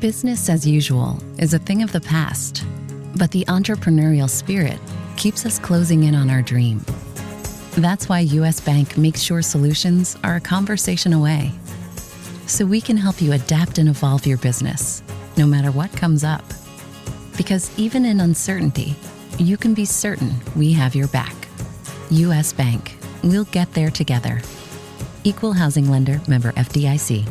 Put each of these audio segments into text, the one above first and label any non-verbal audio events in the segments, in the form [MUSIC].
Business as usual is a thing of the past, but the entrepreneurial spirit keeps us closing in on our dream. That's why US Bank makes sure solutions are a conversation away. So we can help you adapt and evolve your business, no matter what comes up. Because even in uncertainty, you can be certain we have your back. US Bank, we'll get there together. Equal Housing Lender member FDIC.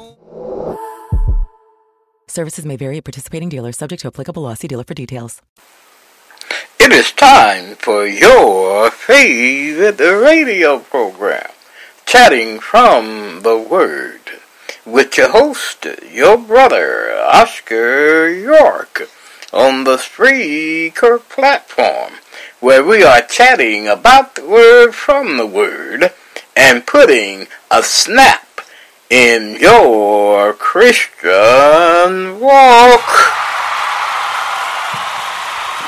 Services may vary at participating dealers, subject to applicable law. See dealer for details. It is time for your favorite radio program, Chatting from the Word, with your host, your brother, Oscar York, on the Spreaker platform, where we are chatting about the Word from the Word and putting a snap in your Christian walk.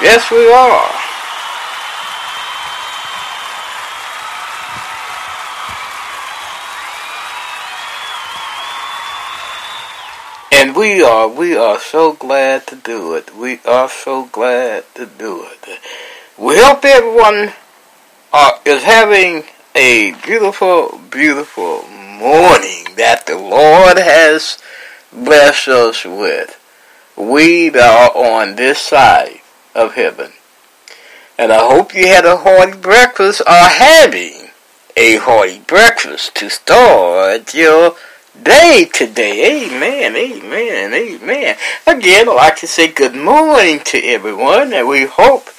Yes, we are. And we are, we are so glad to do it. We are so glad to do it. We hope everyone uh, is having a beautiful, beautiful morning that the Lord has blessed us with. We that are on this side of heaven. And I hope you had a hearty breakfast or having a hearty breakfast to start your day today. Amen, amen, amen. Again, I'd like to say good morning to everyone, and we hope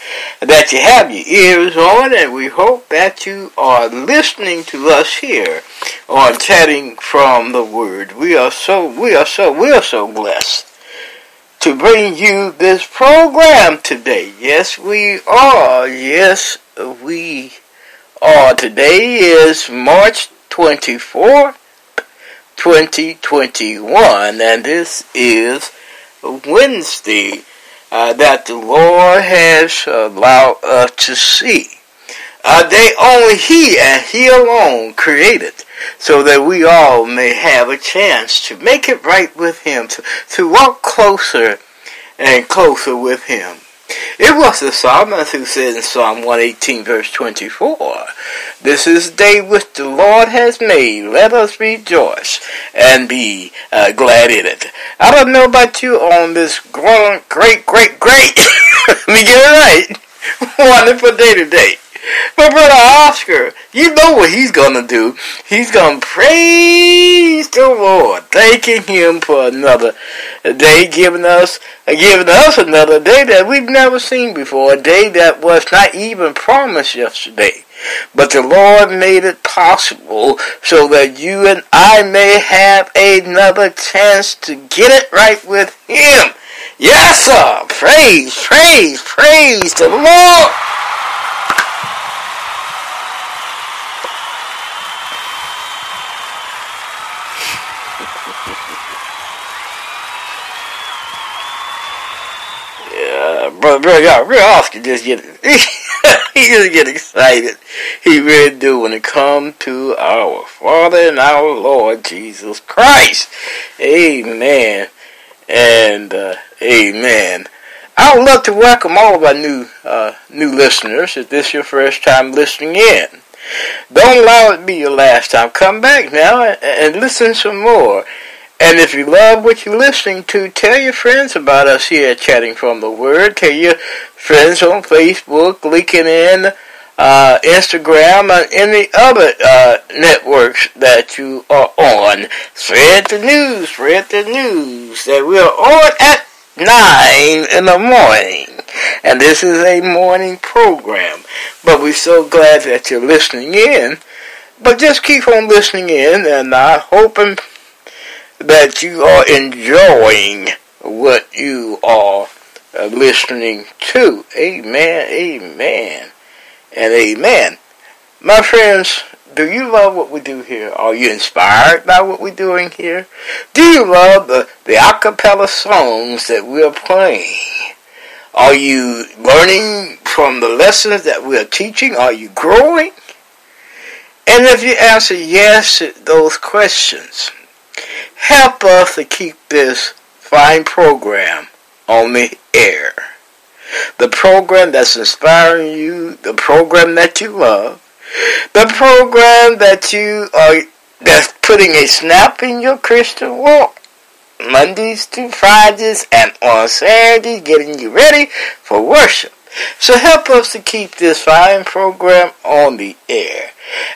that you have your ears on, and we hope that you are listening to us here on Chatting from the Word. We are so, we are so, we are so blessed to bring you this program today. Yes, we are. Yes, we are. Today is March 24th. 2021, and this is Wednesday uh, that the Lord has allowed us to see. A day only He and He alone created, so that we all may have a chance to make it right with Him, to, to walk closer and closer with Him. It was the psalmist who said in Psalm 118, verse 24, This is the day which the Lord has made. Let us rejoice and be uh, glad in it. I don't know about you on this great, great, great, great, [LAUGHS] let me get it right, [LAUGHS] wonderful day today. But brother Oscar, you know what he's gonna do. He's gonna praise the Lord, thanking him for another day, giving us giving us another day that we've never seen before, a day that was not even promised yesterday. But the Lord made it possible so that you and I may have another chance to get it right with Him. Yes, sir. Praise, praise, praise the Lord. Brother, y'all, real Oscar just get [LAUGHS] he just get excited. He really do when it come to our Father and our Lord Jesus Christ. Amen and uh, amen. I would love to welcome all of our new uh, new listeners. If this is your first time listening in, don't allow it to be your last time. Come back now and, and listen some more. And if you love what you're listening to, tell your friends about us here at Chatting from the Word. Tell your friends on Facebook, LinkedIn, uh, Instagram, and any other uh, networks that you are on. Spread the news, spread the news that we are on at 9 in the morning. And this is a morning program. But we're so glad that you're listening in. But just keep on listening in, and I hope and that you are enjoying what you are uh, listening to. Amen, amen, and amen. My friends, do you love what we do here? Are you inspired by what we're doing here? Do you love the, the a cappella songs that we're playing? Are you learning from the lessons that we're teaching? Are you growing? And if you answer yes to those questions, help us to keep this fine program on the air. The program that's inspiring you, the program that you love, the program that you are that's putting a snap in your Christian walk. Mondays to Fridays and on Saturdays getting you ready for worship. So help us to keep this fine program on the air.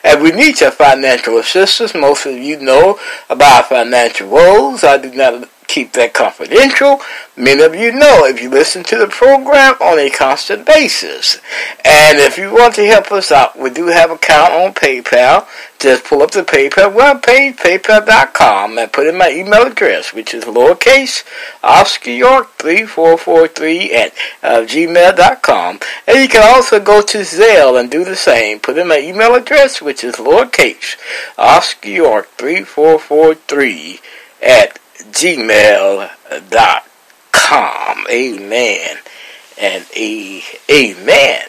And we need your financial assistance. Most of you know about financial woes. I do not keep that confidential. Many of you know if you listen to the program on a constant basis. And if you want to help us out, we do have an account on PayPal. Just pull up the PayPal webpage, paypal.com, and put in my email address, which is lowercase Oscar York 3443 at uh, gmail.com. And you can also go to Zelle and do the same. Put in my email address, which is lowercase Oscar York 3443 at gmail.com. Amen and a, amen.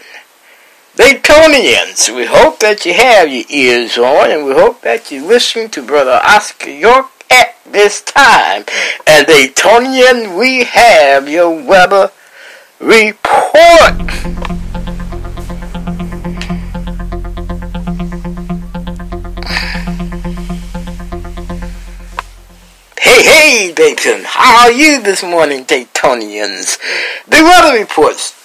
Daytonians, we hope that you have your ears on and we hope that you're listening to Brother Oscar York at this time. And Daytonian, we have your weather report. Hey, Dayton. How are you this morning, Daytonians? The weather reports.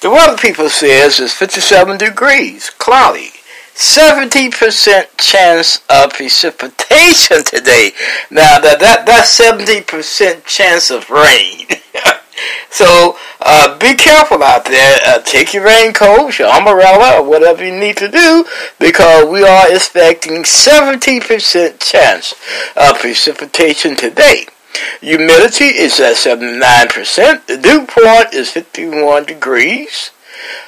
The weather people says it's 57 degrees, cloudy, 70% chance of precipitation today. Now that, that that's 70% chance of rain. [LAUGHS] so uh, be careful out there. Uh, take your raincoat, your umbrella, or whatever you need to do, because we are expecting 70% chance of precipitation today. Humidity is at 79%. The dew point is 51 degrees.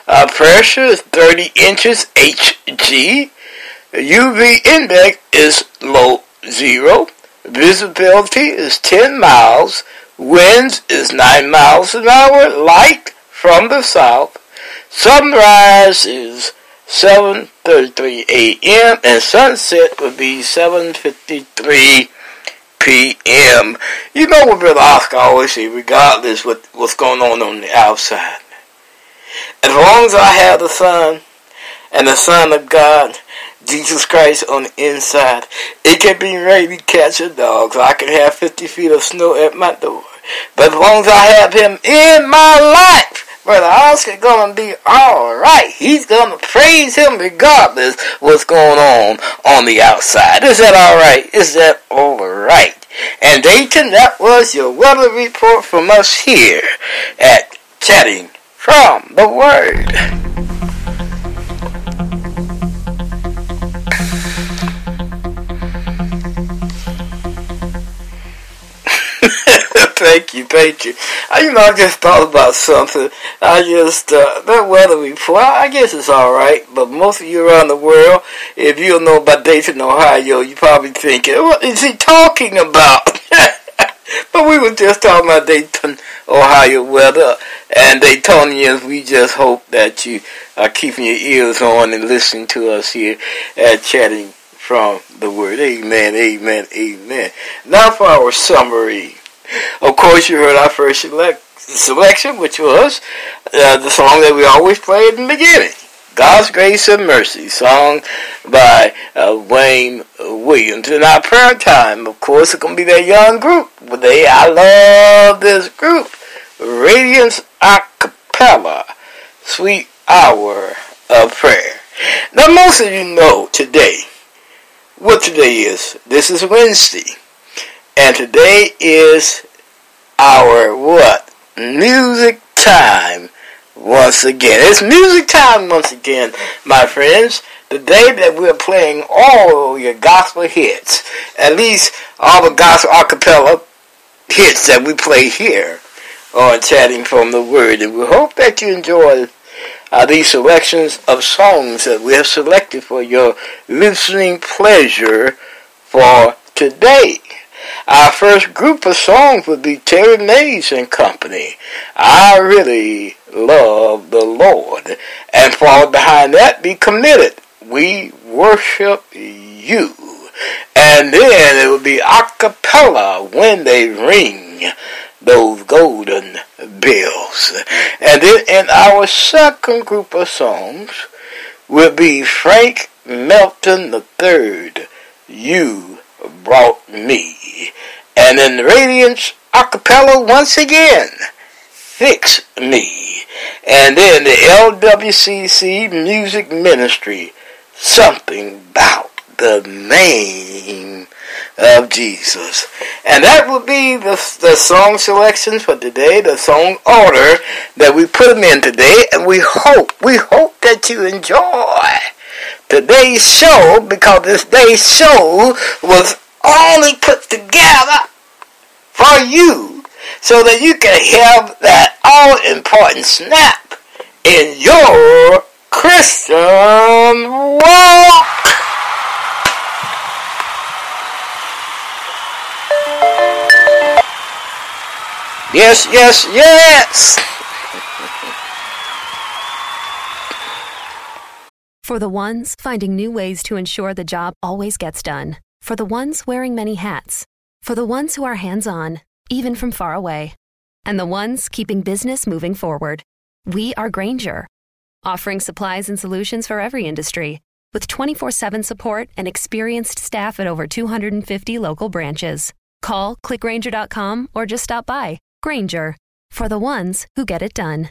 Uh, pressure is 30 inches Hg. UV index is low zero. Visibility is 10 miles. Winds is 9 miles an hour. Light from the south. Sunrise is 7.33 a.m. and sunset would be 7.53 p.m. You know what Brother Oscar always say, regardless what, what's going on on the outside. As long as I have the sun and the Son of God, Jesus Christ on the inside, it can be ready to catch a dog. I can have 50 feet of snow at my door. But as long as I have him in my life, Brother Oscar gonna be alright. He's gonna praise him regardless what's going on on the outside. Is that alright? Is that alright? And Dayton, that was your weather report from us here at Chatting from the Word. [LAUGHS] thank you, thank you. I, you know, I just thought about something. I just, uh, that weather report, I guess it's alright, but most of you around the world, if you don't know about Dayton, Ohio, you probably thinking, what is he talking about? [LAUGHS] but we were just talking about Dayton, Ohio weather, and Daytonians, we just hope that you are keeping your ears on and listening to us here at Chatting from the Word. Amen, amen, amen. Now for our summary. Of course, you heard our first select, selection, which was uh, the song that we always play at the beginning. God's Grace and Mercy, song by uh, Wayne Williams. In our prayer time, of course, it's going to be that young group. They, I love this group. Radiance Acapella, Sweet Hour of Prayer. Now, most of you know today what today is. This is Wednesday. And today is our what? Music time once again. It's music time once again, my friends. The day that we're playing all your gospel hits. At least all the gospel acapella hits that we play here on Chatting from the Word. And we hope that you enjoy uh, these selections of songs that we have selected for your listening pleasure for today. Our first group of songs would be Terry Mays and Company. I really love the Lord. And followed behind that, be committed. We worship you. And then it would be a cappella when they ring those golden bells. And then in our second group of songs will be Frank Melton III. You brought me. And in the Radiance acapella once again, Fix Me. And then the LWCC Music Ministry, Something About the Name of Jesus. And that will be the, the song selections for today, the song order that we put them in today. And we hope, we hope that you enjoy today's show because this day's show was only put together for you so that you can have that all important snap in your Christian walk. Yes, yes, yes. For the ones finding new ways to ensure the job always gets done. For the ones wearing many hats. For the ones who are hands on, even from far away. And the ones keeping business moving forward. We are Grainger, offering supplies and solutions for every industry, with 24 7 support and experienced staff at over 250 local branches. Call clickgrainger.com or just stop by. Grainger, for the ones who get it done.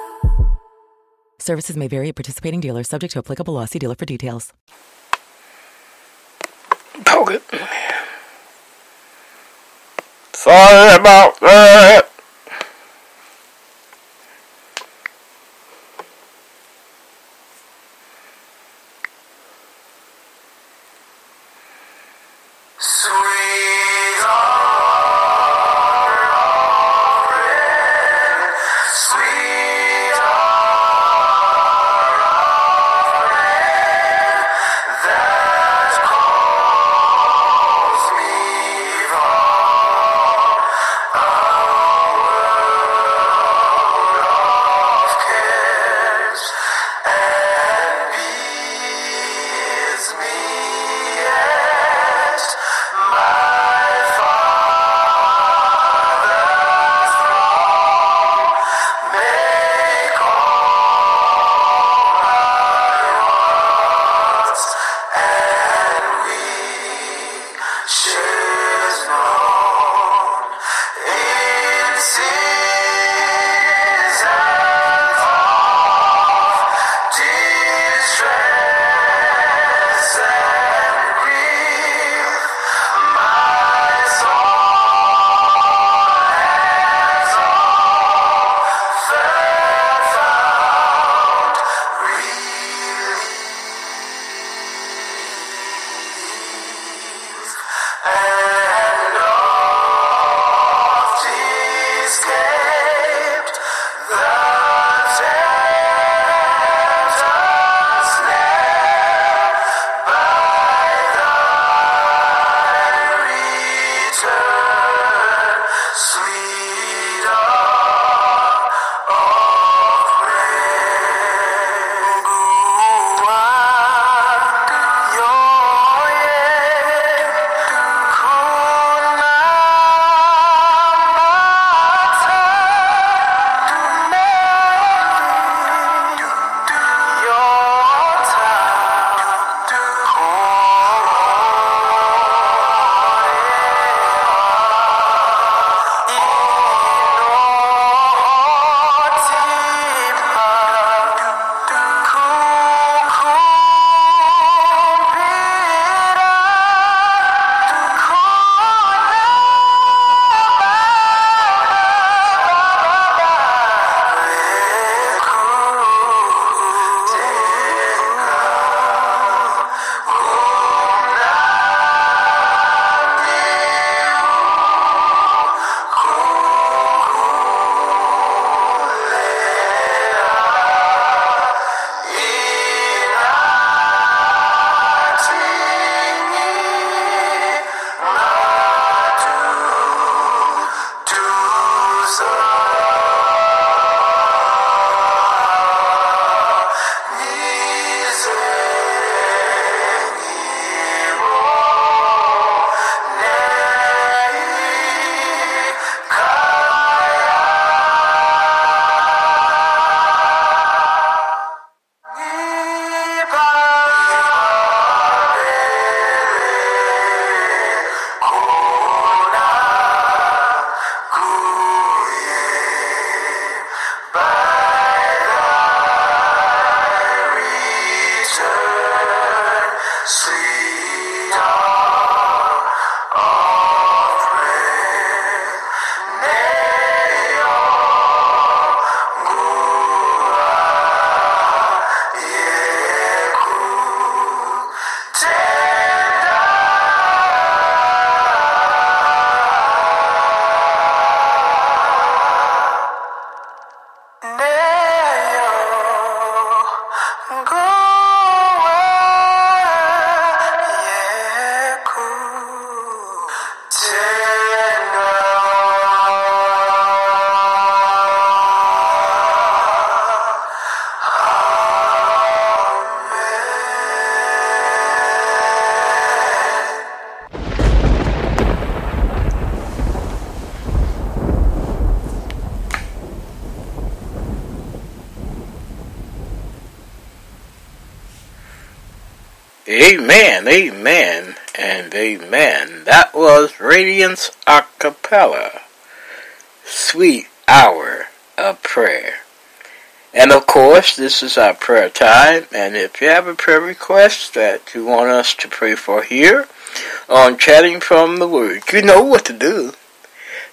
Services may vary at participating dealers, subject to applicable. See dealer for details. Poke it. Sorry about that. Amen, amen, and amen. That was Radiance Acapella. Sweet hour of prayer. And of course, this is our prayer time. And if you have a prayer request that you want us to pray for here on Chatting from the Word, you know what to do.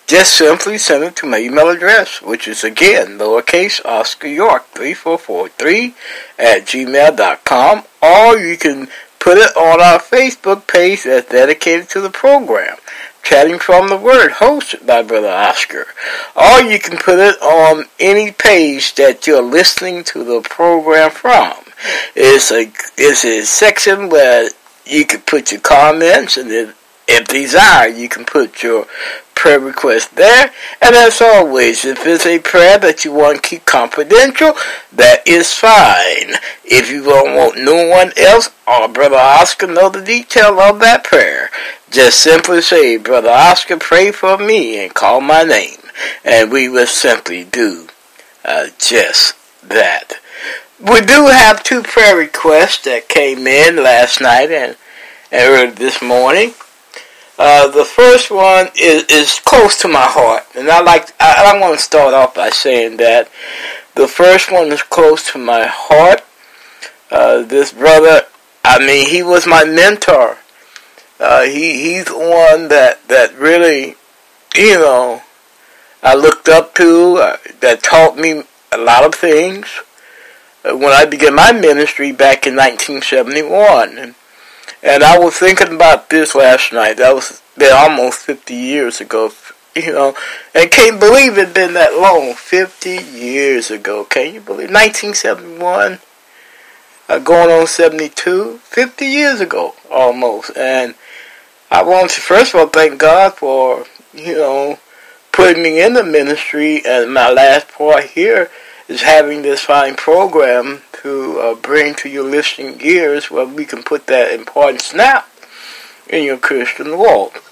Just simply send it to my email address, which is again lowercase Oscar York 3443 at gmail.com, or you can put it on our Facebook page that's dedicated to the program. Chatting from the Word, hosted by Brother Oscar. Or you can put it on any page that you're listening to the program from. It's a, it's a section where you can put your comments, and if, if desired, you can put your prayer request there. And as always, if it's a prayer that you want to keep confidential, that is fine. If you don't want no one else or Brother Oscar know the detail of that prayer, just simply say, Brother Oscar, pray for me and call my name. And we will simply do uh, just that. We do have two prayer requests that came in last night and, and early this morning. Uh, the first one is, is close to my heart, and I like. I, I want to start off by saying that the first one is close to my heart. Uh, this brother, I mean, he was my mentor. Uh, he he's one that that really, you know, I looked up to. Uh, that taught me a lot of things. Uh, when I began my ministry back in 1971. And, and I was thinking about this last night. That was been almost 50 years ago, [LAUGHS] you know, and can't believe it been that long. 50 years ago. Can you believe? 1971, uh, going on 72, 50 years ago almost. And I want to first of all thank God for, you know, putting me in the ministry. And my last part here is having this fine program to uh, bring to your listening ears where we can put that important snap in your Christian walk.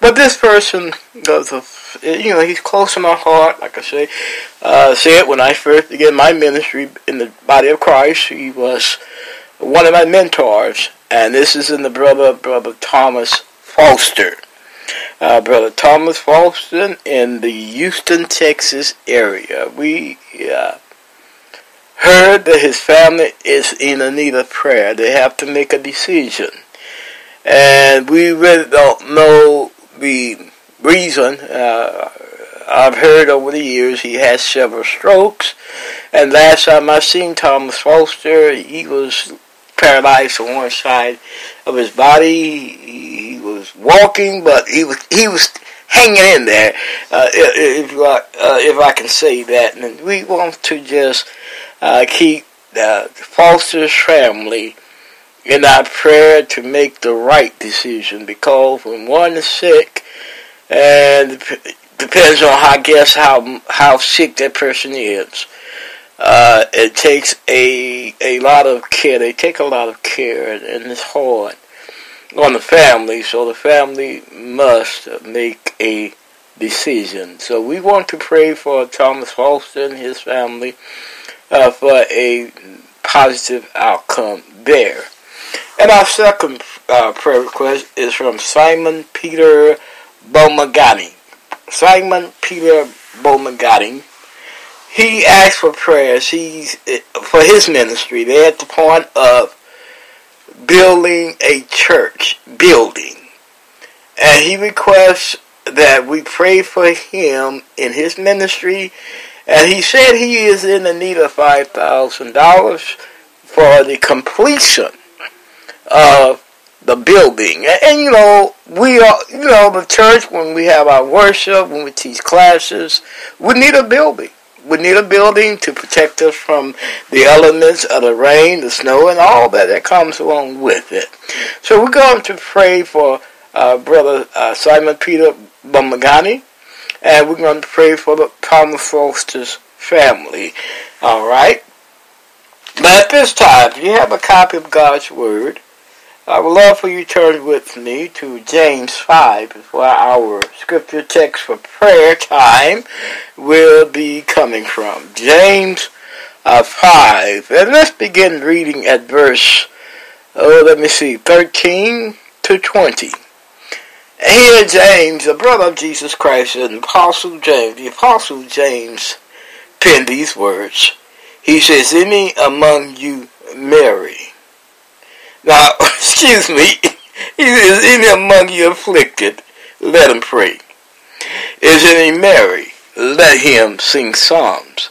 But this person does a, you know, he's close to my heart. Like I say, uh, said when I first began my ministry in the body of Christ, he was one of my mentors, and this is in the brother, brother Thomas Foster. Uh, brother Thomas Foster in the Houston, Texas area. We uh, heard that his family is in a need of prayer. They have to make a decision. And we really don't know the reason. Uh, I've heard over the years he has several strokes. And last time I seen Thomas Foster, he was paralyzed on one side of his body. He, he was walking, but he was he was hanging in there, uh, if, I, uh, if I can say that. And we want to just uh, keep the Foster's family in our prayer to make the right decision because when one is sick, and depends on I guess how how sick that person is. Uh, it takes a a lot of care. They take a lot of care, and it's hard on the family. So the family must make a decision. So we want to pray for Thomas and his family uh, for a positive outcome there. And our second uh, prayer request is from Simon Peter Bomagani. Simon Peter Bomagani. He asked for prayers. He's for his ministry. They're at the point of building a church building, and he requests that we pray for him in his ministry. And he said he is in the need of five thousand dollars for the completion of the building. And, and, you know, we are, you know, the church, when we have our worship, when we teach classes, we need a building. We need a building to protect us from the elements of the rain, the snow, and all that that comes along with it. So we're going to pray for uh, Brother uh, Simon Peter Bumagani, and we're going to pray for the Thomas Foster's family. All right? But at this time, if you have a copy of God's Word, I would love for you to turn with me to James 5 for our scripture text for prayer time will be coming from. James uh, 5. And let's begin reading at verse oh, let me see, 13 to 20. Here, James, the brother of Jesus Christ, and Apostle James, the Apostle James penned these words. He says, Any among you marry. Now, [LAUGHS] excuse me, [LAUGHS] he says, Any among you afflicted, let him pray. Is any merry? Let him sing psalms.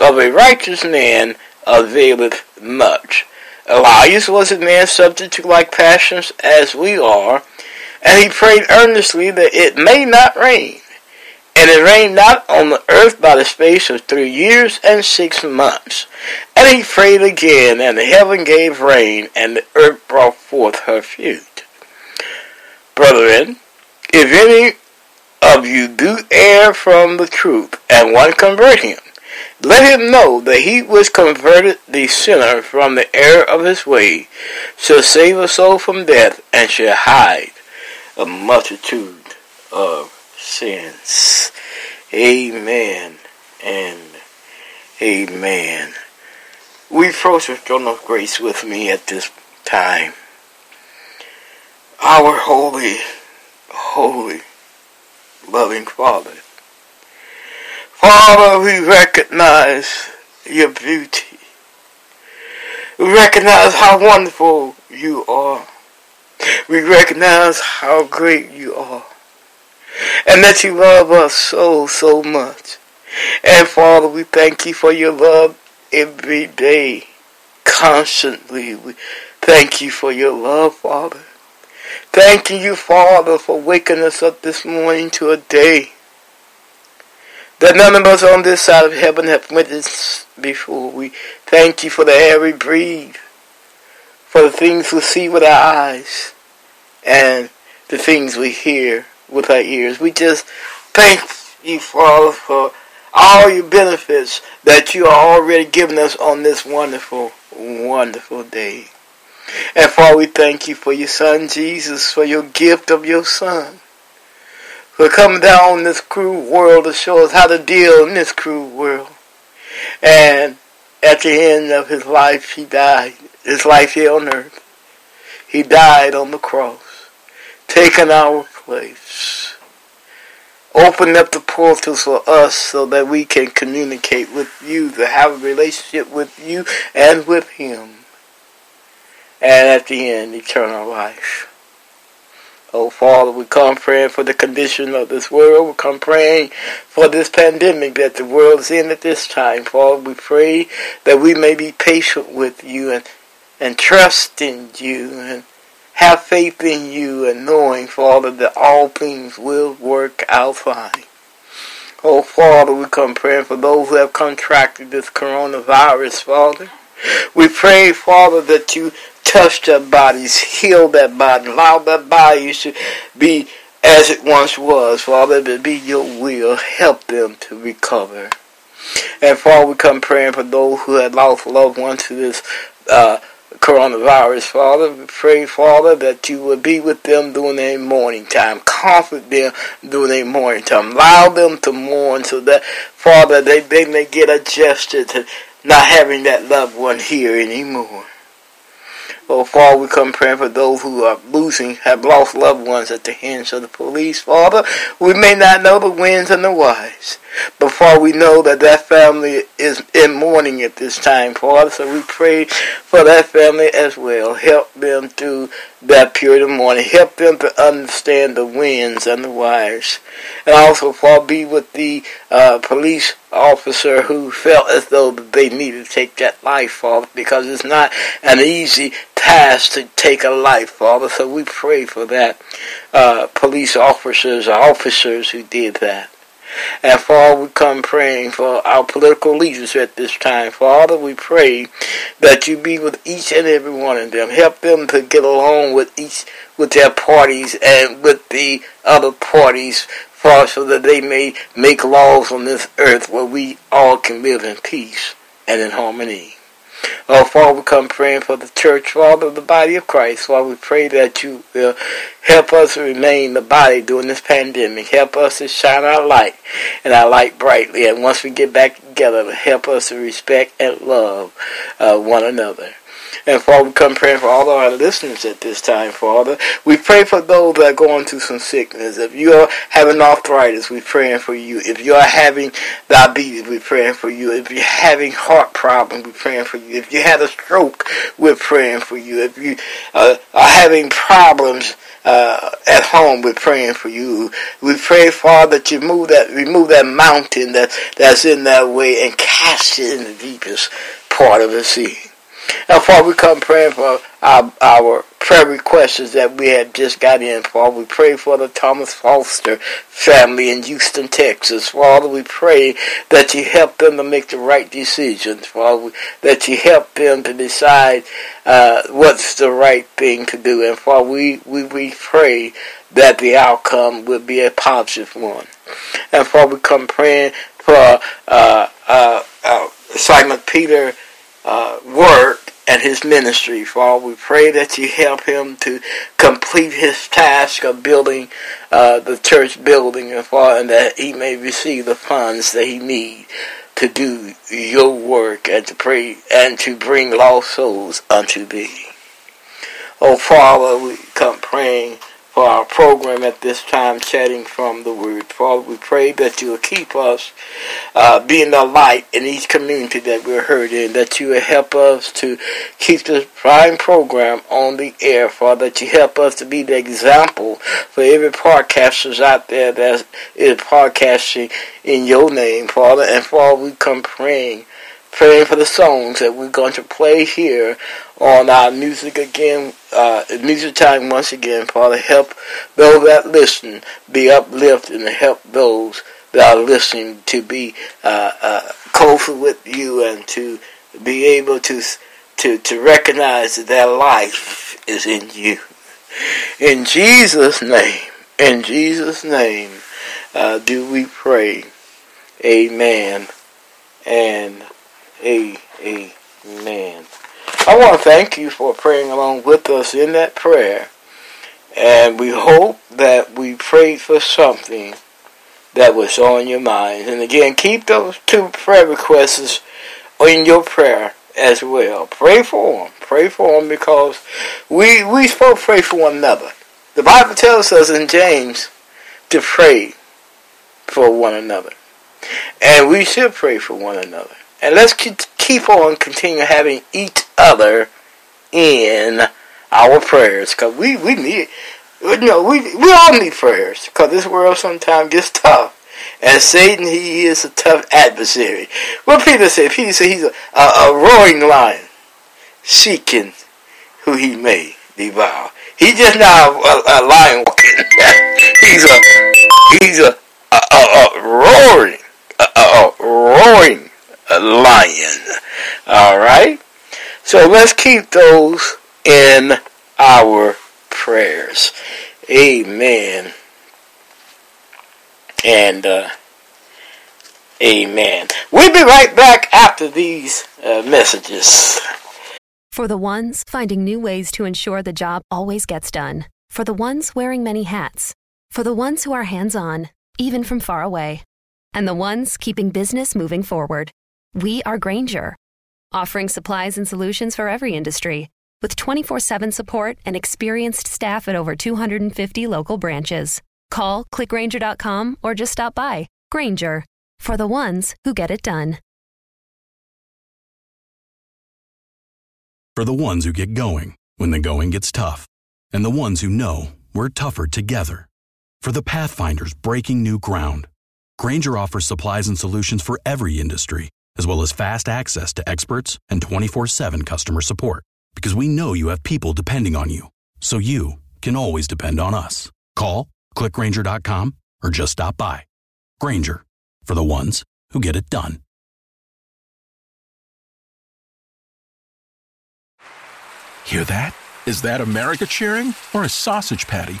of a righteous man availeth much. Elias was a man subject to like passions as we are, and he prayed earnestly that it may not rain. And it rained not on the earth by the space of three years and six months. And he prayed again, and the heaven gave rain, and the earth brought forth her fruit. Brethren, if any of you do err from the truth, and one convert him, let him know that he which converted the sinner from the error of his way shall save a soul from death and shall hide a multitude of sins. Amen and amen. We approach the throne of grace with me at this time. Our holy, holy, loving Father. Father, we recognize your beauty. We recognize how wonderful you are. We recognize how great you are. And that you love us so, so much. And Father, we thank you for your love every day, constantly. We thank you for your love, Father. Thanking you, Father, for waking us up this morning to a day that none of us on this side of heaven have witnessed before. We thank you for the air we breathe, for the things we see with our eyes, and the things we hear with our ears. We just thank you, Father, for all your benefits that you are already giving us on this wonderful, wonderful day. And Father, we thank you for your Son Jesus, for your gift of your Son for coming down this cruel world to show us how to deal in this cruel world. And at the end of his life, he died. His life here on earth. He died on the cross, taking our place. Open up the portals for us so that we can communicate with you, to have a relationship with you and with him. And at the end, eternal life. Oh, Father, we come praying for the condition of this world. We come praying for this pandemic that the world is in at this time. Father, we pray that we may be patient with you and, and trust in you and have faith in you and knowing, Father, that all things will work out fine. Oh, Father, we come praying for those who have contracted this coronavirus, Father. We pray, Father, that you touch their bodies, heal their body, allow their bodies to be as it once was. Father, to be your will, help them to recover. And Father, we come praying for those who have lost loved ones to this uh, coronavirus, Father. We pray, Father, that you will be with them during their mourning time. Comfort them during their mourning time. Allow them to mourn so that, Father, they, they may get adjusted to not having that loved one here anymore. Oh, Father, we come praying for those who are losing, have lost loved ones at the hands of the police. Father, we may not know the winds and the wise, but Father, we know that that family is in mourning at this time, Father. So we pray for that family as well. Help them through that period of mourning. Help them to understand the winds and the wires. And also, Father, be with the uh, police officer who felt as though they needed to take that life, Father, because it's not an easy task to take a life, Father. So we pray for that uh, police officers, officers who did that. And Father, we come praying for our political leaders at this time. Father, we pray that you be with each and every one of them. Help them to get along with each with their parties and with the other parties, Father, so that they may make laws on this earth where we all can live in peace and in harmony. Oh, Father, we come praying for the church, Father, the body of Christ. Father, we pray that you will help us remain the body during this pandemic. Help us to shine our light and our light brightly. And once we get back together, help us to respect and love uh, one another. And Father, we come praying for all of our listeners at this time, Father. We pray for those that are going through some sickness. If you are having arthritis, we're praying for you. If you are having diabetes, we're praying for you. If you're having heart problems, we're praying for you. If you had a stroke, we're praying for you. If you uh, are having problems, uh, at home, we're praying for you. We pray, Father, that you move that, remove that mountain that, that's in that way and cast it in the deepest part of the sea. Now, Father, we come praying for our, our prayer requests that we had just got in, Father. We pray for the Thomas Foster family in Houston, Texas. Father, we pray that you help them to make the right decisions, Father, that you help them to decide uh, what's the right thing to do. And Father, we, we, we pray that the outcome will be a positive one. And Father, we come praying for uh, uh, uh Simon Peter uh, work and his ministry. Father, we pray that you help him to complete his task of building uh, the church building, and, Father, and that he may receive the funds that he needs to do your work and to pray and to bring lost souls unto thee. Oh Father, we come praying for our program at this time, chatting from the Word. Father, we pray that you will keep us uh, being the light in each community that we're heard in, that you will help us to keep this prime program on the air, Father, that you help us to be the example for every podcasters out there that is podcasting in your name, Father. And Father, we come praying praying for the songs that we're going to play here on our music again, uh, music time once again. Father, help those that listen be uplifted and help those that are listening to be uh, uh, closer with you and to be able to to to recognize that their life is in you. In Jesus' name, in Jesus' name, uh, do we pray. Amen. And Amen. I want to thank you for praying along with us in that prayer. And we hope that we prayed for something that was on your mind. And again, keep those two prayer requests in your prayer as well. Pray for them. Pray for them because we we to pray for one another. The Bible tells us in James to pray for one another. And we should pray for one another. And let's keep on continue having each other in our prayers because we, we need you know we we all need prayers because this world sometimes gets tough and Satan he is a tough adversary. What Peter said, Peter said he's a, a, a roaring lion seeking who he may devour. He's just not a, a lion walking. [LAUGHS] he's a he's a a, a, a roaring a, a roaring a lion. All right? So let's keep those in our prayers. Amen. And uh, amen. We'll be right back after these uh, messages. For the ones finding new ways to ensure the job always gets done. For the ones wearing many hats. For the ones who are hands on, even from far away. And the ones keeping business moving forward. We are Grainger, offering supplies and solutions for every industry, with 24 7 support and experienced staff at over 250 local branches. Call clickgrainger.com or just stop by. Grainger, for the ones who get it done. For the ones who get going when the going gets tough, and the ones who know we're tougher together. For the Pathfinders breaking new ground, Grainger offers supplies and solutions for every industry as well as fast access to experts and 24 7 customer support. Because we know you have people depending on you, so you can always depend on us. Call, clickgrainger.com, or just stop by. Grainger, for the ones who get it done. Hear that? Is that America cheering or a sausage patty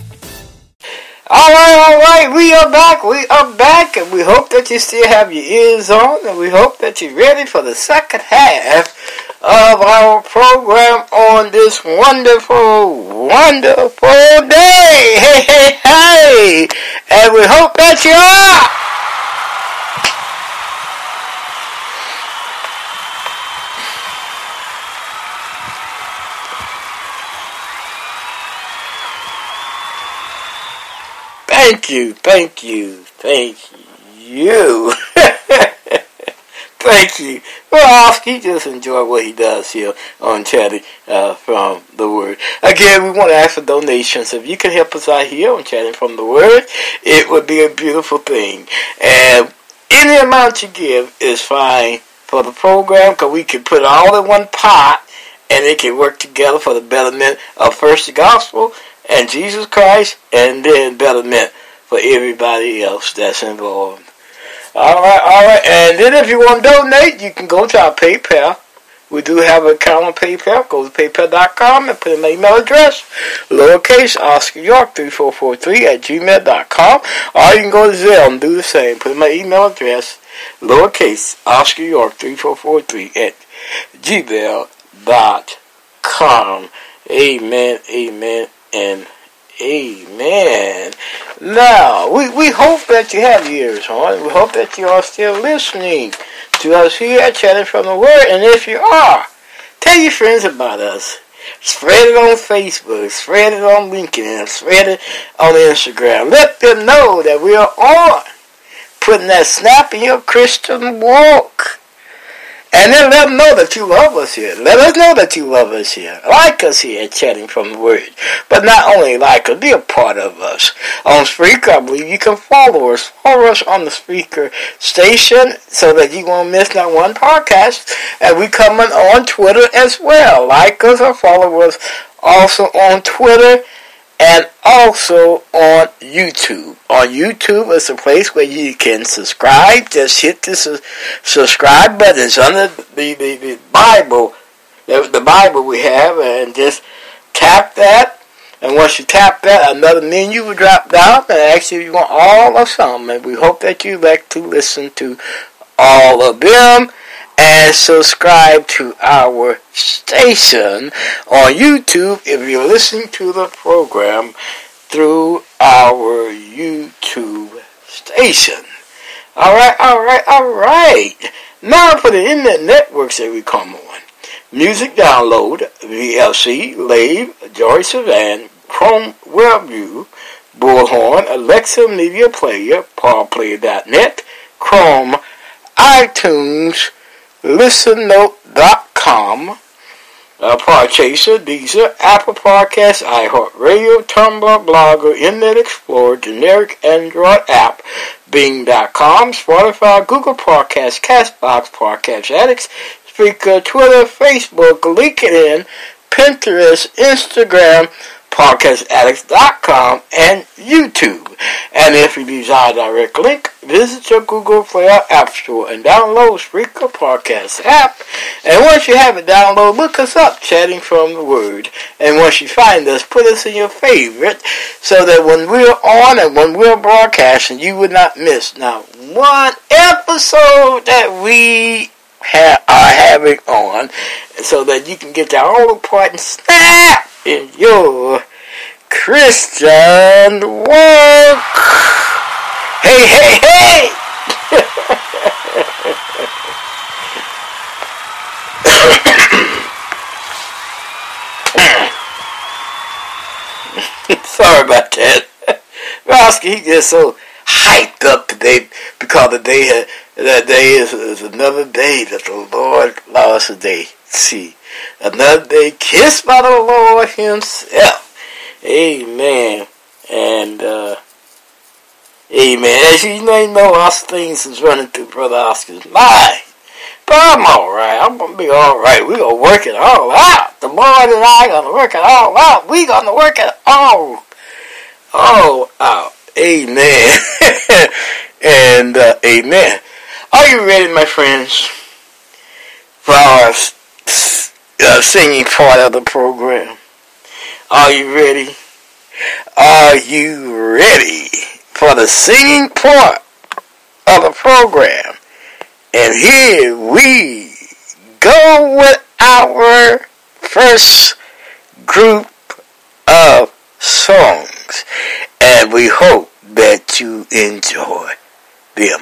All right, all right, we are back. We are back, and we hope that you still have your ears on, and we hope that you're ready for the second half of our program on this wonderful, wonderful day. [LAUGHS] Hey, hey, hey! And we hope that you are. Thank you, thank you, thank you. [LAUGHS] thank you. Well, Oscar, just enjoy what he does here on Chatting uh, from the Word. Again, we want to ask for donations. If you can help us out here on Chatting from the Word, it would be a beautiful thing. And any amount you give is fine for the program because we can put it all in one pot and it can work together for the betterment of first gospel and Jesus Christ, and then betterment for everybody else that's involved. All right, all right. And then if you want to donate, you can go to our PayPal. We do have an account on PayPal. Go to paypal.com and put in my email address, lowercase Oscar York 3443 at gmail.com. Or you can go to Zelle and do the same. Put in my email address, lowercase Oscar York 3443 at gmail.com. Amen, amen, and amen. Now, we, we hope that you have ears on. We hope that you are still listening to us here at Chatting from the Word. And if you are, tell your friends about us. Spread it on Facebook, spread it on LinkedIn, spread it on Instagram. Let them know that we are on, putting that snap in your Christian walk. And then let them know that you love us here. Let us know that you love us here. Like us here at Chatting from the Word. But not only like us, be a part of us. On Spreaker, I believe you can follow us. Follow us on the Spreaker station so that you won't miss not one podcast. And we coming on Twitter as well. Like us or follow us also on Twitter and also on YouTube. On YouTube is a place where you can subscribe. Just hit the su- subscribe button. It's under the, the, the Bible, the, the Bible we have, and just tap that. And once you tap that, another menu will drop down and ask you if you want all or some. And we hope that you like to listen to all of them and subscribe to our station on YouTube if you're listening to the program through our YouTube station. Alright, alright, alright. Now for the internet networks that we come on. Music Download, VLC, Lave, Joy Savan, Chrome WebView, Bullhorn, Alexa Media Player, PaulPlayer.net, Chrome, iTunes, ListenNote.com, uh, Podchaser, Deezer, Apple Podcasts, iHeartRadio, Tumblr, Blogger, Internet Explorer, generic Android app, Bing.com, Spotify, Google Podcasts, Castbox, Podcast Addicts, Spreaker, Twitter, Facebook, LinkedIn, Pinterest, Instagram, podcastaddicts.com, and YouTube. And if you desire a direct link, visit your Google Play App Store and download Spreaker Podcast app. And once you have it downloaded, look us up, Chatting from the Word. And once you find us, put us in your favorite so that when we're on and when we're broadcasting, you would not miss not one episode that we ha- are having on so that you can get the all and snap in your Christian walk. Hey, hey, hey! [COUGHS] Sorry about that. Rosky, he just so hyped up today because the day, that day is, is another day that the Lord allowed us today see another day kissed by the Lord Himself. Amen. And uh, Amen. As you you know, our things is running through Brother Oscar's mind. But I'm alright. I'm gonna be alright. We're gonna work it all out. The Lord and I gonna work it all out. We gonna work it all, all out. Amen. [LAUGHS] and uh, amen. Are you ready, my friends, for our uh, singing part of the program? Are you ready? Are you ready for the singing part of the program? And here we go with our first group of songs. And we hope that you enjoy them.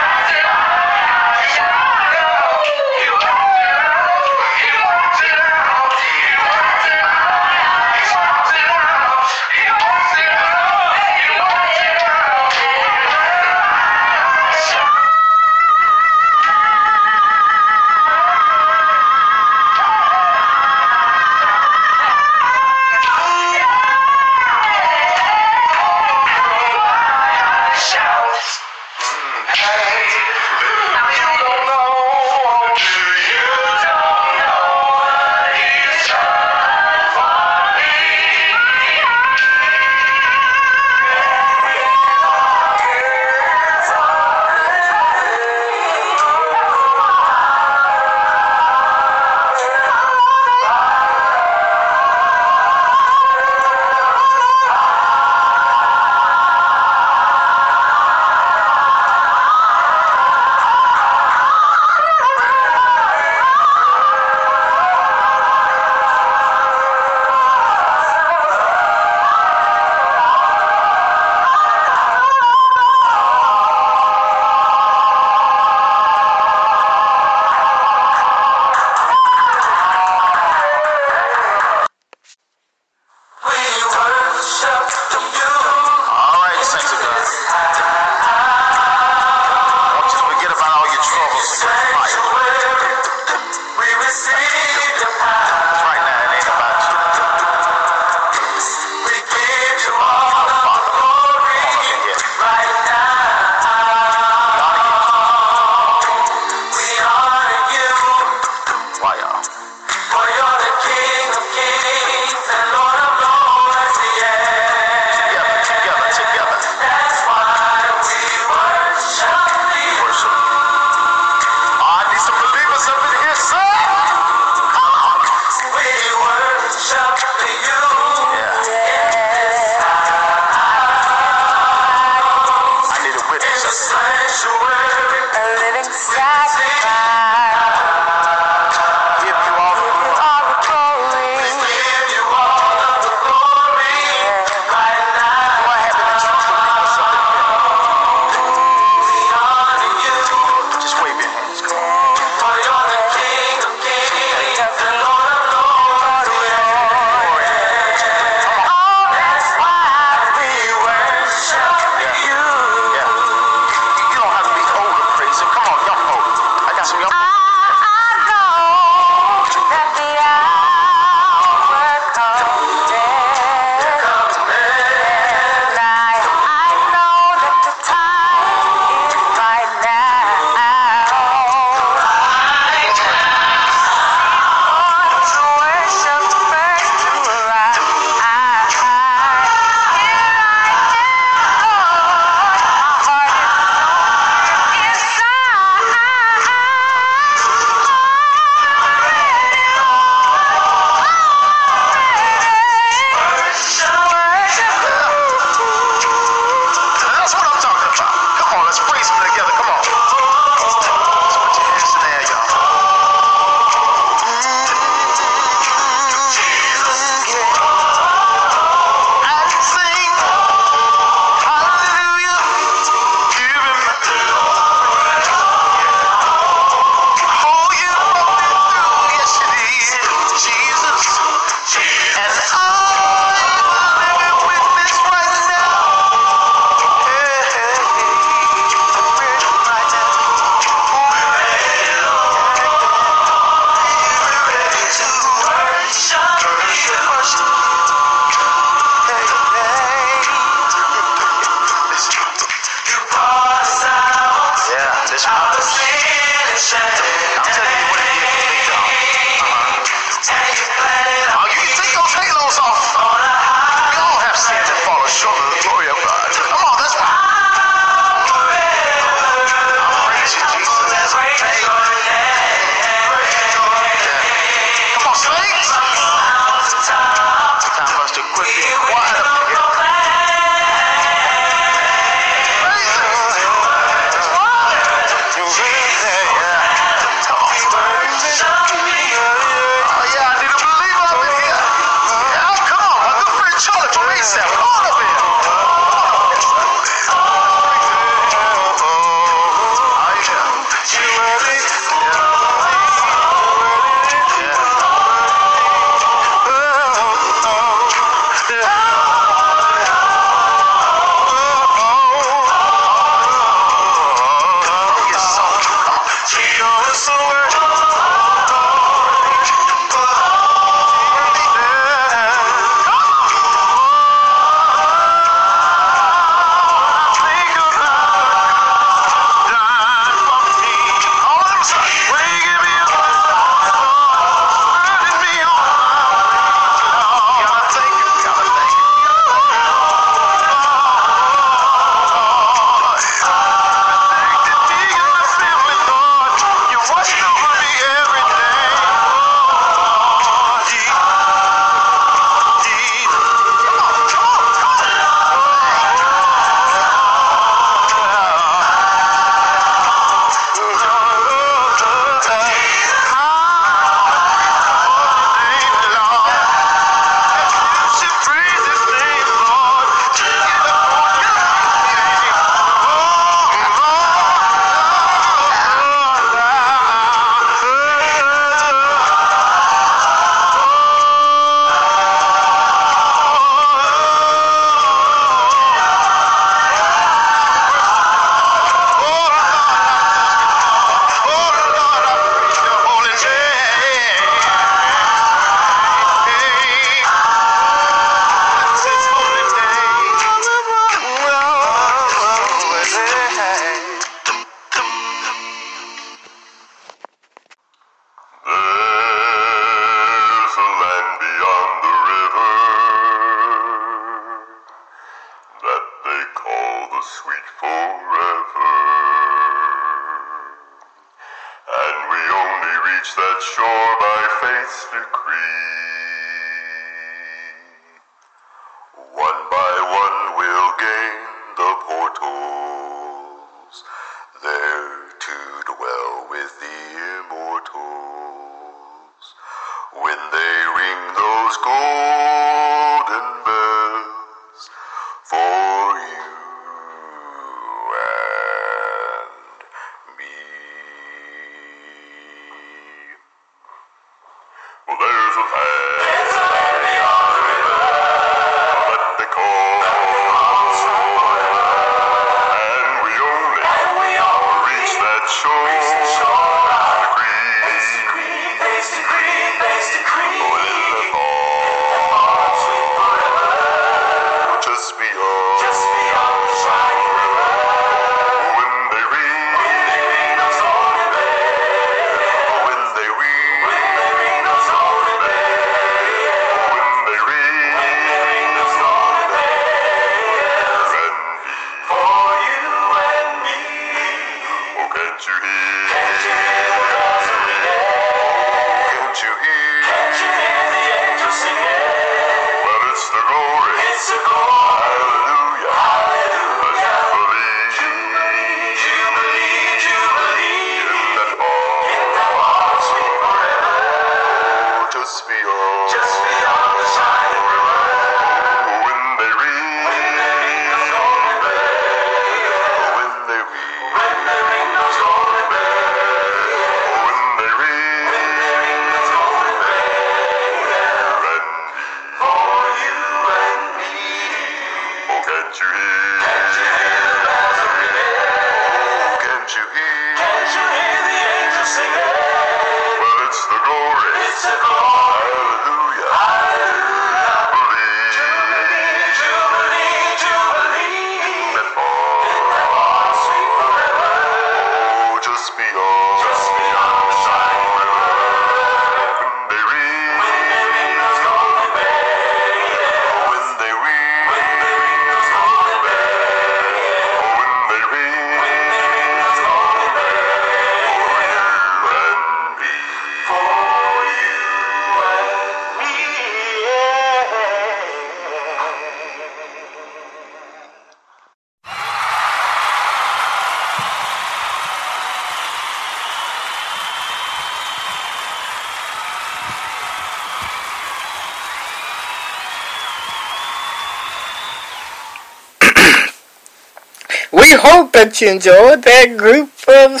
Hope that you enjoyed that group of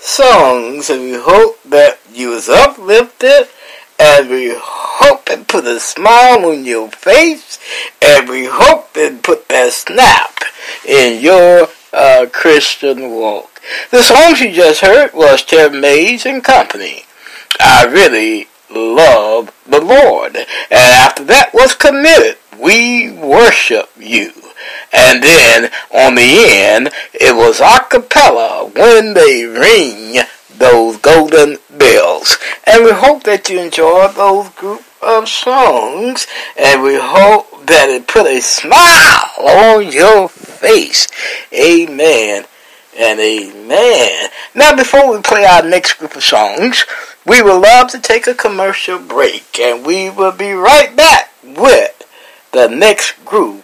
songs, and we hope that you was uplifted, and we hope it put a smile on your face, and we hope it put that snap in your uh, Christian walk. The songs you just heard was Tim Mays and Company. I really love the Lord. And after that was committed, we worship you. And then on the end, it was a cappella when they ring those golden bells. And we hope that you enjoyed those group of songs. And we hope that it put a smile on your face. Amen and amen. Now, before we play our next group of songs, we would love to take a commercial break, and we will be right back with the next group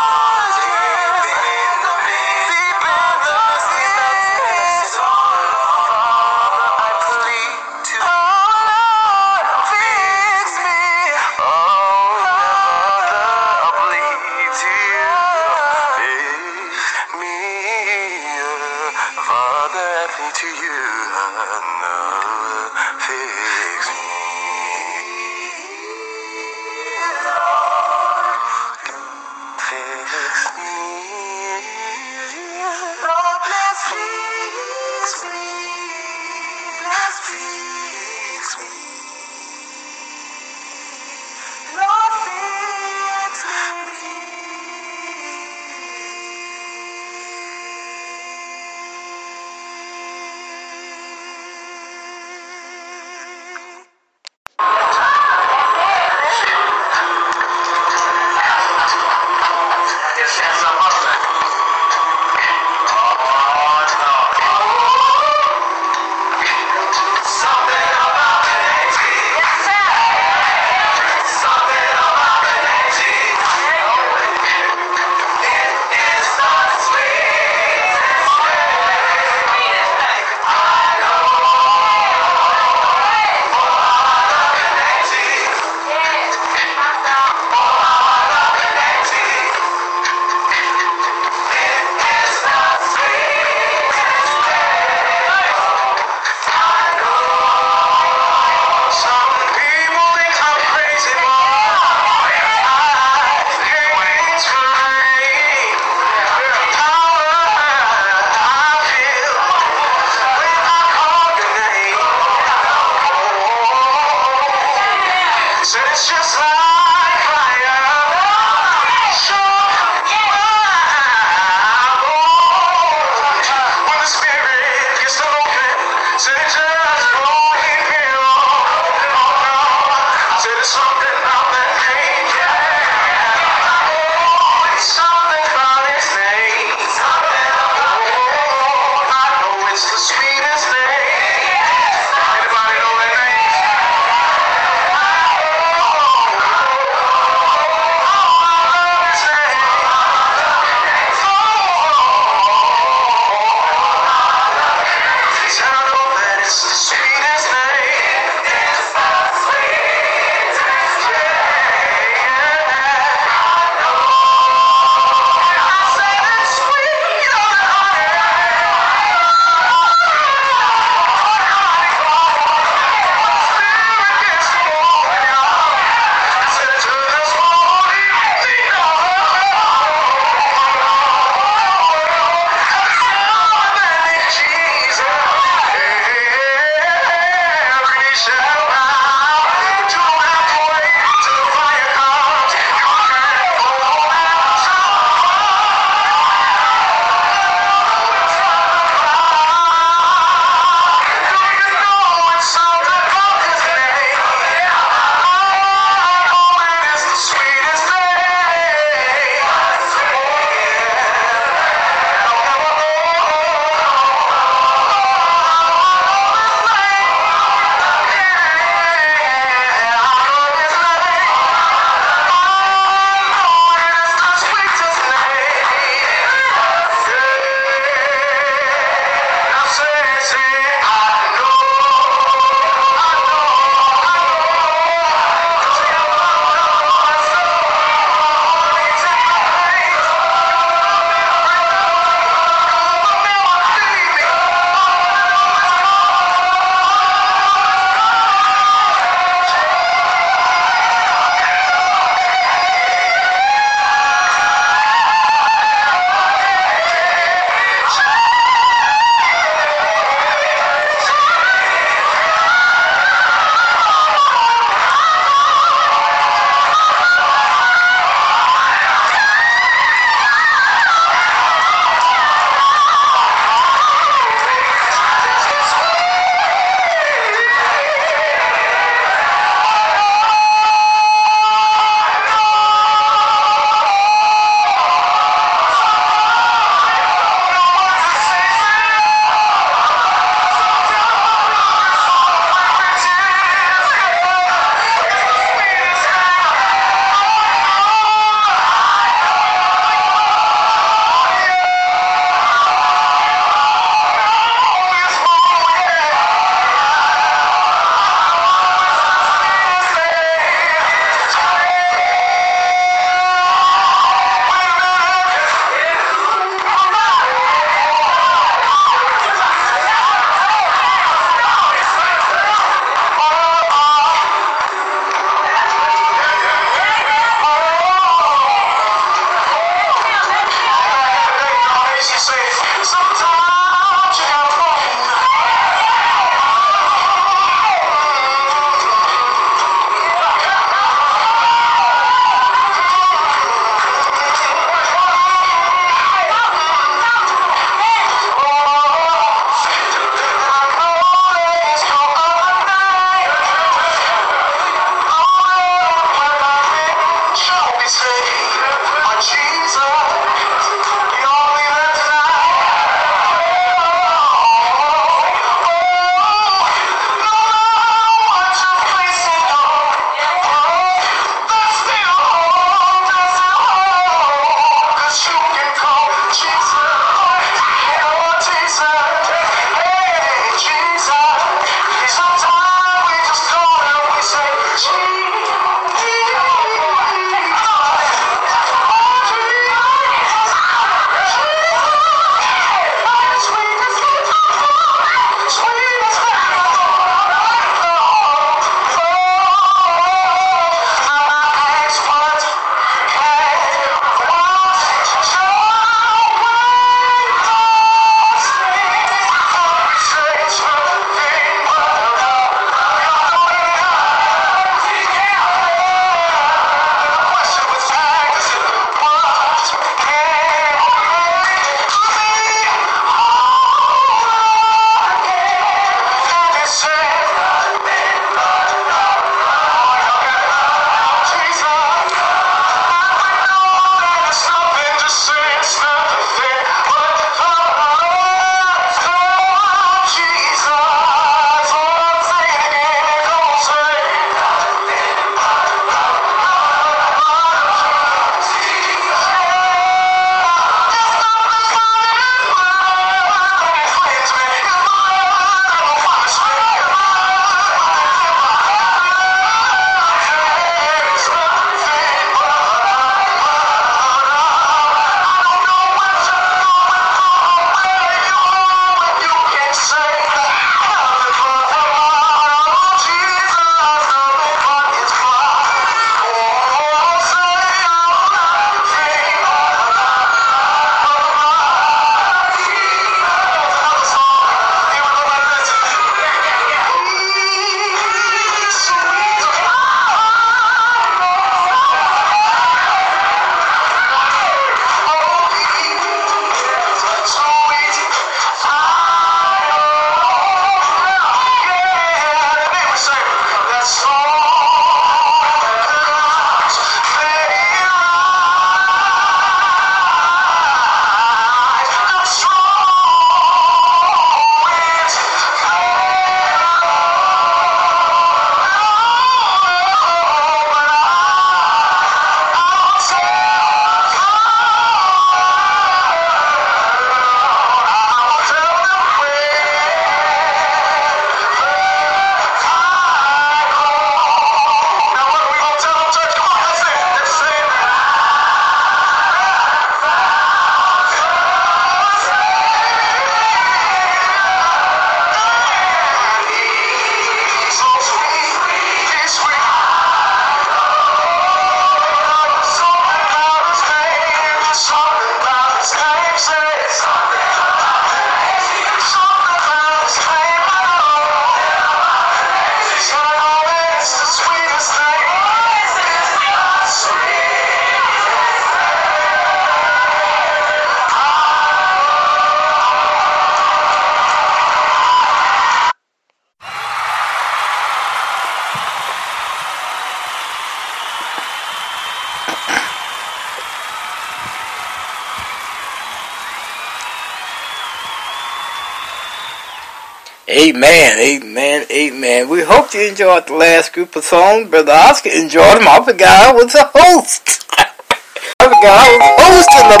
Amen, amen, amen. We hope you enjoyed the last group of songs. Brother Oscar enjoyed them. I forgot I was a host. [LAUGHS] I forgot I was hosting the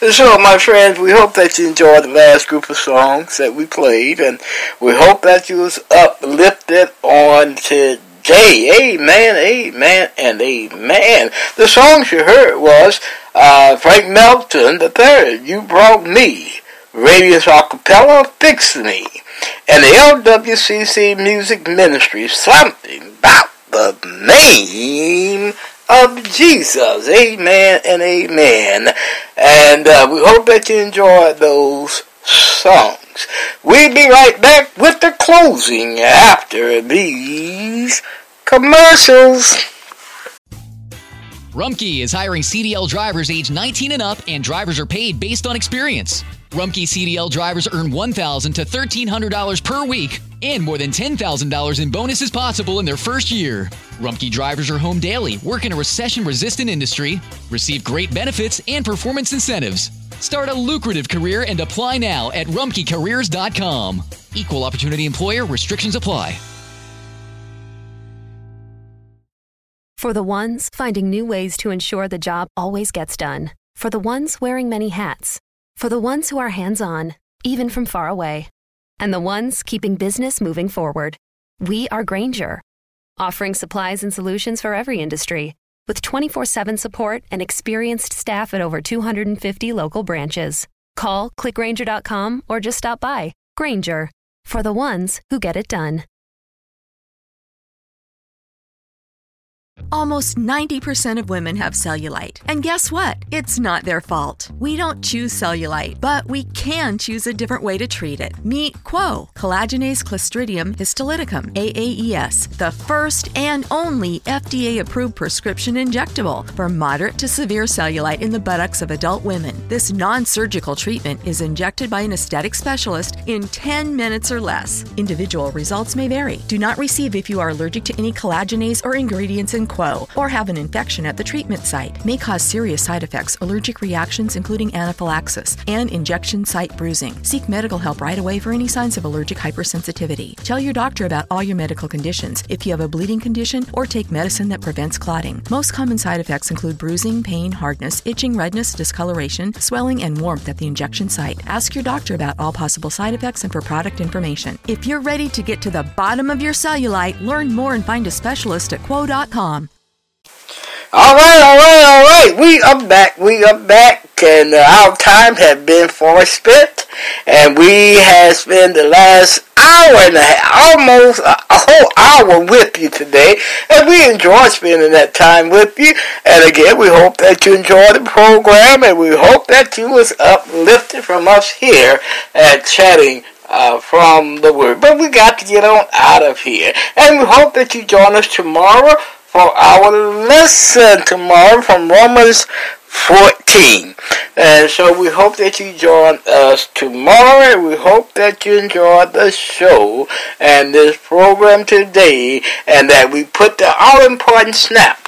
program. So, my friends, we hope that you enjoyed the last group of songs that we played, and we hope that you was uplifted on today. Amen, amen, and amen. The songs you heard was uh, Frank Melton the third. You brought me. Radius Acapella, Fix Me, and the LWCC Music Ministry, something about the name of Jesus. Amen and amen. And uh, we hope that you enjoyed those songs. We'll be right back with the closing after these commercials. Rumpke is hiring CDL drivers age 19 and up, and drivers are paid based on experience. Rumpke CDL drivers earn 1,000 to $1,300 per week and more than $10,000 in bonuses possible in their first year. Rumpke drivers are home daily, work in a recession resistant industry, receive great benefits and performance incentives. Start a lucrative career and apply now at rumpkecareers.com. Equal opportunity employer restrictions apply. For the ones finding new ways to ensure the job always gets done. For the ones wearing many hats. For the ones who are hands on, even from far away. And the ones keeping business moving forward. We are Grainger, offering supplies and solutions for every industry, with 24 7 support and experienced staff at over 250 local branches. Call clickgrainger.com or just stop by. Grainger, for the ones who get it done. Almost 90% of women have cellulite. And guess what? It's not their fault. We don't choose cellulite, but we can choose a different way to treat it. Meet QWO, collagenase clostridium histolyticum, AAES, the first and only FDA approved prescription injectable for moderate to severe cellulite in the buttocks of adult women. This non surgical treatment is injected by an aesthetic specialist in 10 minutes or less. Individual results may vary. Do not receive if you are allergic to any collagenase or ingredients in QWO or have an infection at the treatment site. May cause serious side effects, allergic reactions, including anaphylaxis, and injection site bruising. Seek medical help right away for any signs of allergic hypersensitivity. Tell your doctor about all your medical conditions if you have a bleeding condition or take medicine that prevents clotting. Most common side effects include bruising, pain, hardness, itching, redness, discoloration, swelling, and warmth at the injection site. Ask your doctor about all possible side effects and for product information. If you're ready to get to the bottom of your cellulite, learn more and find a specialist at qwo.com. All right, all right, all right. We are back. We are back, and uh, our time has been far spent, and we have spent the last hour and a half, almost a, a whole hour with you today, and we enjoy spending that time with you. And again, we hope that you enjoy the program, and we hope that you was uplifted from us here at chatting uh, from the word. But we got to get on out of here. And we hope that you join us tomorrow for our lesson tomorrow from Romans 14. And so we hope that you join us tomorrow and we hope that you enjoy the show and this program today and that we put the all important snap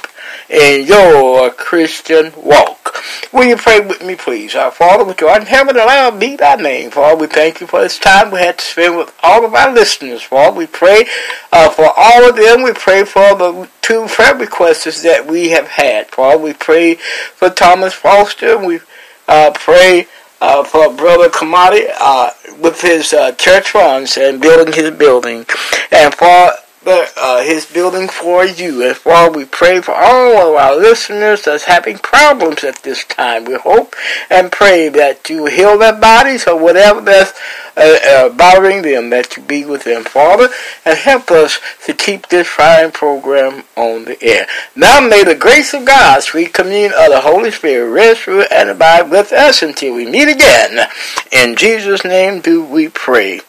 in your Christian walk. Will you pray with me, please? Our Father, which art in heaven, allow be thy name. Father, we thank you for this time we had to spend with all of our listeners. Father, we pray uh, for all of them. We pray for the two prayer requests that we have had. Father, we pray for Thomas Foster. We uh, pray uh, for Brother Kamadi uh, with his uh, church funds and building his building. And for uh, his building for you. And while we pray for all of our listeners that's having problems at this time. We hope and pray that you heal their bodies or whatever that's uh, uh, bothering them, that you be with them, Father, and help us to keep this fine program on the air. Now may the grace of God, sweet communion of the Holy Spirit, rest, rule, and abide with us until we meet again. In Jesus' name do we pray.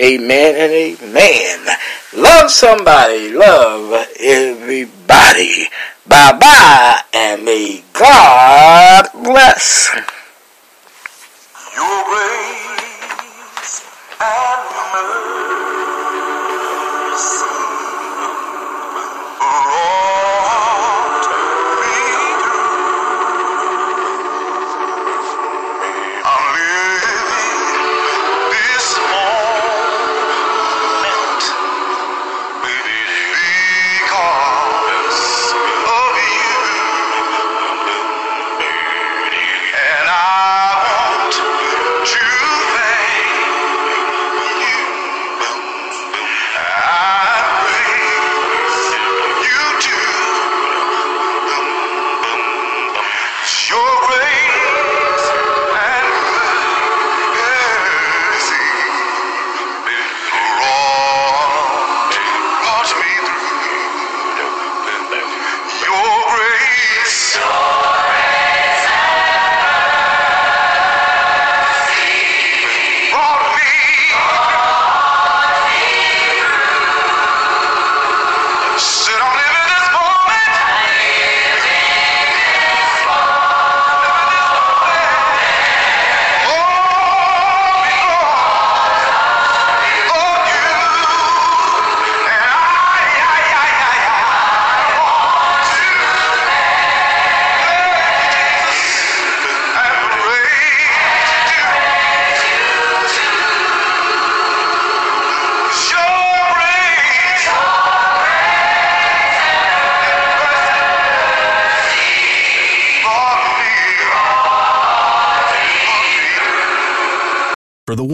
Amen and amen. Love somebody, love everybody. Bye bye, and may God bless. Your grace and mercy